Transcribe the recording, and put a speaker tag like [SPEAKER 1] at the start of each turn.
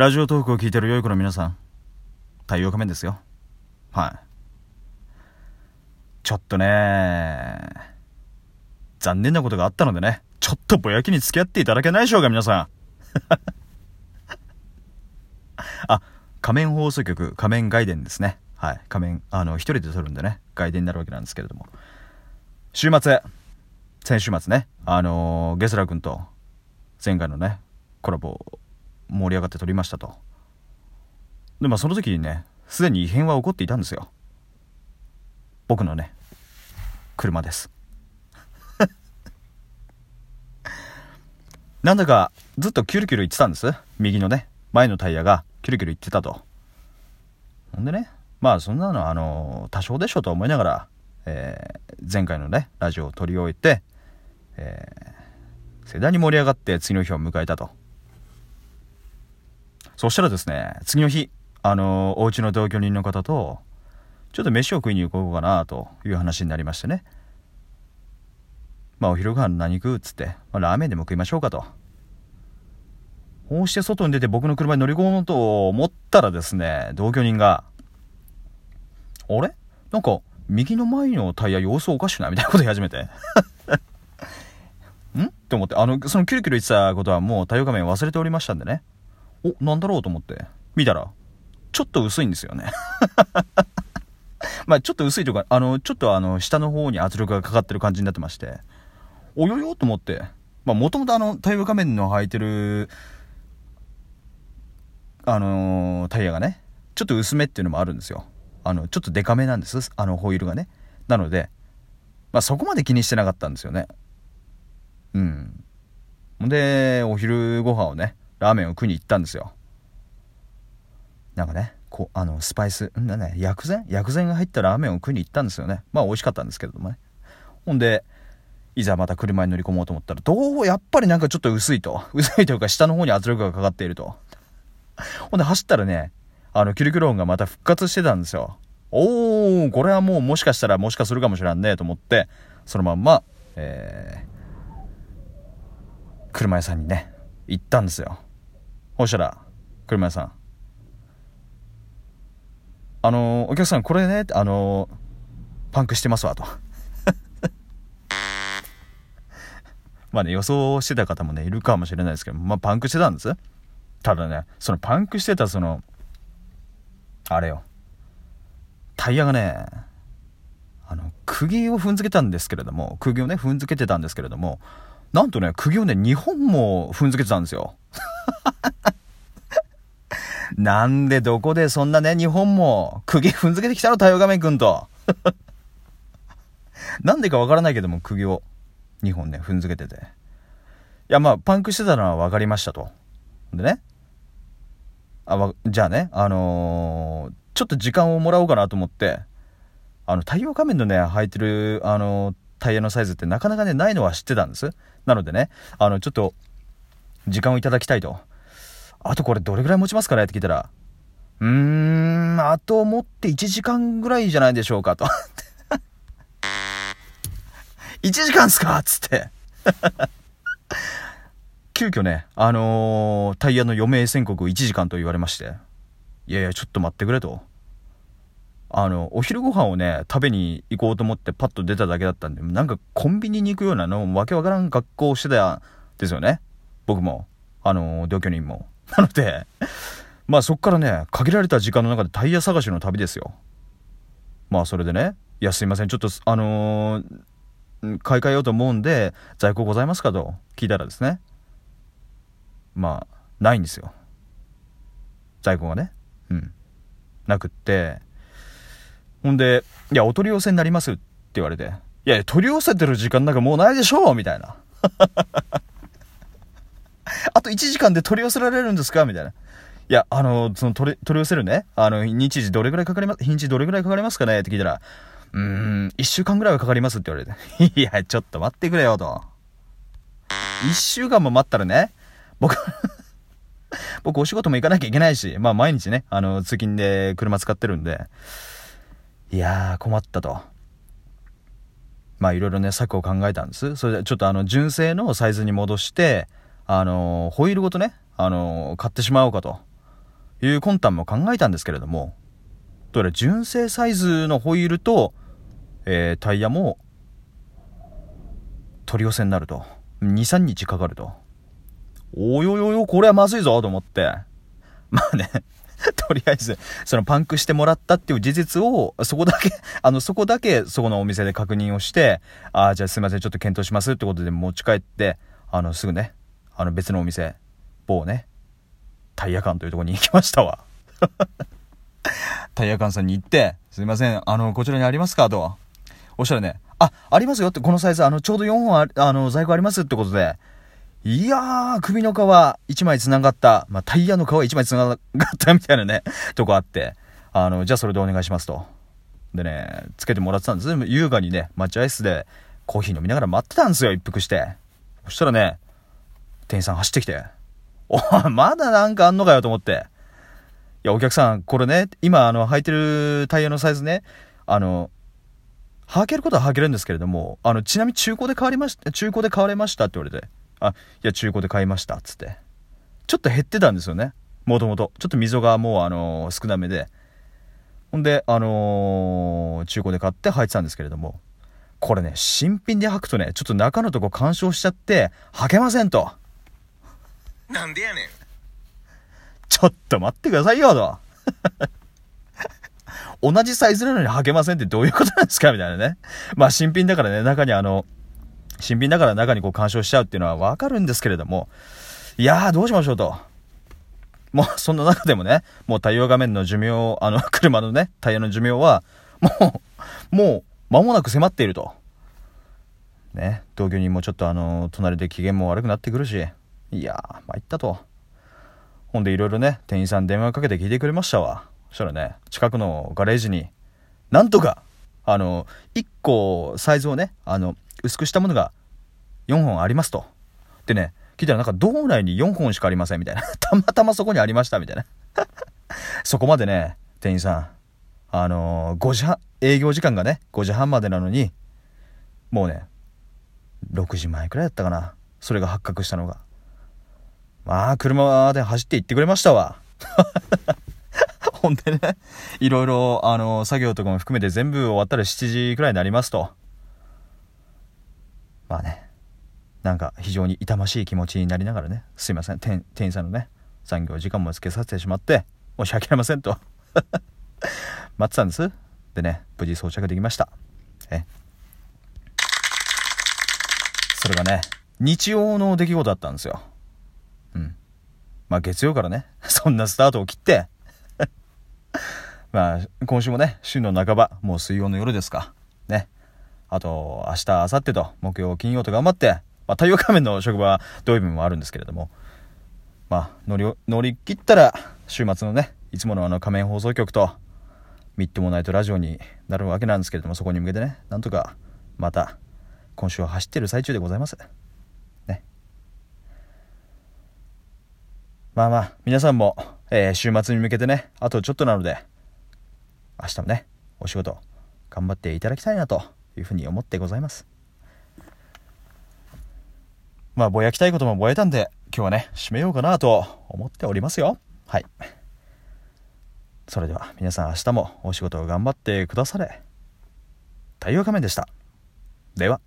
[SPEAKER 1] ラジオトークを聞いてる良い子の皆さん、太陽仮面ですよ。はい。ちょっとね、残念なことがあったのでね、ちょっとぼやきに付き合っていただけないでしょうか、皆さん。あ、仮面放送局、仮面外伝ですね。はい。仮面、あの、一人で撮るんでね、外伝になるわけなんですけれども。週末、先週末ね、あのー、ゲスラ君と、前回のね、コラボ、盛り上がって撮りましたと。で、まあその時にね、すでに異変は起こっていたんですよ。僕のね、車です。なんだかずっとキュルキュル言ってたんです。右のね、前のタイヤがキュルキュル言ってたと。ほんでね、まあそんなのあの、多少でしょうと思いながら、えー、前回のね、ラジオを撮り終えて、えー、盛大に盛り上がって次の日を迎えたと。そしたらですね、次の日、あのお家の同居人の方と、ちょっと飯を食いに行こうかなという話になりましてね。まあお昼ご飯何食うっつって、まあ、ラーメンでも食いましょうかと。こうして外に出て僕の車に乗り込もうと思ったらですね、同居人が、あれ？なんか、右の前のタイヤ様子おかしくない？みたいなこと言い始めて。ん？って思って、あの、そのキュルキュル言ってたことはもう太陽仮面忘れておりましたんでね。お、なんだろうと思って、見たら、ちょっと薄いんですよね。まあちょっと薄いというか、あの、ちょっとあの、下の方に圧力がかかってる感じになってまして、およよと思って、まあもともとあの、太陽仮面の履いてる、あのー、タイヤがね、ちょっと薄めっていうのもあるんですよ。あの、ちょっとデカめなんです。あの、ホイールがね。なので、まあそこまで気にしてなかったんですよね。うん。で、お昼ご飯をね、ラーメンを食いに行ったんですよ。なんかね、こう、あの、スパイス、ん？だね、薬膳？薬膳が入ったラーメンを食いに行ったんですよね。まあ美味しかったんですけれどもね。ほんで、いざまた車に乗り込もうと思ったら、どう、やっぱりなんかちょっと薄いと。薄いというか下の方に圧力がかかっていると。ほんで走ったらね、あの、キルキュロンがまた復活してたんですよ。おー、これはもうもしかしたらもしかするかもしらんね、と思って、そのまんま、えー、車屋さんにね、行ったんですよ。そしたら、車屋さん。あのー、お客さん、これね、あのー、パンクしてますわ、と。まあね、予想してた方もね、いるかもしれないですけど、まあ、パンクしてたんです。ただね、そのパンクしてた、その、あれよ。タイヤがね、あの、釘を踏んづけたんですけれども、釘をね、踏んづけてたんですけれども、なんとね、釘をね、2本も踏んづけてたんですよ。なんでどこでそんなね、2本も釘踏んづけてきたの、太陽画面くんと。なんでかわからないけども、釘を2本ね、踏んづけてて。いや、まあ、パンクしてたのは分かりましたと。でね、あ、じゃあね、あのー、ちょっと時間をもらおうかなと思って、あの、太陽仮面のね、履いてる、あのー、タイヤのサイズってなかなかね、ないのは知ってたんです。なのでね、あの、ちょっと、時間をいただきたいと。あとこれどれぐらい持ちますかねって聞いたら、うーん、あと持って1時間ぐらいじゃないでしょうかと。1時間っすかっつって 急遽ね、あのー、タイヤの余命宣告1時間と言われまして、いやいや、ちょっと待ってくれと。あの、お昼ご飯をね、食べに行こうと思ってパッと出ただけだったんで、なんかコンビニに行くようなの、わけわからん格好をしてたんですよね。僕も。あの、同居人も。なので、まあそっからね、限られた時間の中でタイヤ探しの旅ですよ。まあそれでね、いやすいません、ちょっとあのー、買い替えようと思うんで、在庫ございますかと聞いたらですね、まあ、ないんですよ。在庫がね。うん。なくって、ほんで、いや、お取り寄せになりますって言われて、いや、取り寄せてる時間なんかもうないでしょうみたいな。あと1時間で取り寄せられるんですか？みたいな。いや、あの、その取り、取り寄せるね、あの、日時どれぐらいかかります、日にちどれぐらいかかりますかね？って聞いたら、うーん、1週間ぐらいはかかりますって言われて。いや、ちょっと待ってくれよと。1週間も待ったらね、僕 僕お仕事も行かなきゃいけないし、まあ毎日ね、あの、通勤で車使ってるんで、いやー困ったと。まあいろいろね、策を考えたんです。それでちょっとあの、純正のサイズに戻して、あの、ホイールごとね、あの、買ってしまおうかという魂胆も考えたんですけれども、どうや純正サイズのホイールと、えー、タイヤも取り寄せになると。2、3日かかると。およよよ、これはまずいぞと思って。まあね、とりあえず、そのパンクしてもらったっていう事実を、そこだけ、あの、そこだけ、そこのお店で確認をして、ああ、じゃあすいません、ちょっと検討しますってことで持ち帰って、あの、すぐね、あの別のお店、某ね、タイヤ館というとこに行きましたわ。タイヤ館さんに行って、すいません、あの、こちらにありますかと。おっしゃるね、あ、ありますよって、このサイズ、あの、ちょうど4本あ、あの、在庫ありますってことで、いやー、首の皮1枚繋がった、まあ、タイヤの皮1枚繋がったみたいなね、とこあって、あの、じゃあそれでお願いしますと。でね、つけてもらってたんです。優雅にね、待合室でコーヒー飲みながら待ってたんですよ、一服して。そしたらね、店員さん走ってきて、おい、まだなんかあんのかよと思って。いや、お客さん、これね、今、あの、履いてるタイヤのサイズね、あの、履けることは履けるんですけれども、あの、ちなみに中古で買われました、中古で買われましたって言われて。あ、いや、中古で買いました、つって。ちょっと減ってたんですよね。もともと。ちょっと溝がもう、あのー、少なめで。ほんで、あのー、中古で買って履いてたんですけれども、これね、新品で履くとね、ちょっと中のとこ干渉しちゃって、履けませんと。
[SPEAKER 2] なんでやねん。
[SPEAKER 1] ちょっと待ってくださいよ、と。同じサイズなのに履けませんってどういうことなんですかみたいなね。まあ新品だからね、中にあの、新品だから中にこう干渉しちゃうっていうのはわかるんですけれども、いやーどうしましょうと。もう そんな中でもね、もう太陽画面の寿命、あの、車のね、タイヤの寿命は、もう、もう、間もなく迫っていると。ね、同居人もちょっとあの、隣で機嫌も悪くなってくるし、いやー、参ったと。ほんでいろいろね、店員さん電話かけて聞いてくれましたわ。そしたらね、近くのガレージに、なんとか、あの、1個サイズをね、あの、薄くしたものが4本ありますと。でね、聞いたらなんか道内に4本しかありませんみたいな。たまたまそこにありましたみたいな。そこまでね、店員さん、あのー、5時半、営業時間がね、5時半までなのに、もうね、6時前くらいだったかな。それが発覚したのが。まあ、車で走って行ってくれましたわ。ほんでね、いろいろ、あのー、作業とかも含めて全部終わったら7時くらいになりますと。まあね、なんか非常に痛ましい気持ちになりながらね、すいません、店員さんのね、残業時間もつけさせてしまって、申し訳ありませんと 待ってたんです。でね、無事装着できました。え。それがね、日曜の出来事だったんですよ。うん。まあ月曜からね、そんなスタートを切って まあ今週もね、週の半ば、もう水曜の夜ですか。あと、明日、明後日と、木曜、金曜と頑張って、まあ、太陽仮面の職場土曜日もあるんですけれども、まあ、乗り、乗り切ったら、週末のね、いつものあの仮面放送局と、みっともないとラジオになるわけなんですけれども、そこに向けてね、なんとか、また、今週は走ってる最中でございます。ね。まあまあ、皆さんも、えー、週末に向けてね、あとちょっとなので、明日もね、お仕事、頑張っていただきたいなというふうに思ってございます。まあ、ぼやきたいこともぼやいたんで、今日はね、締めようかなと思っておりますよ。はい。それでは、皆さん明日もお仕事を頑張ってくだされ。太陽仮面でした。では。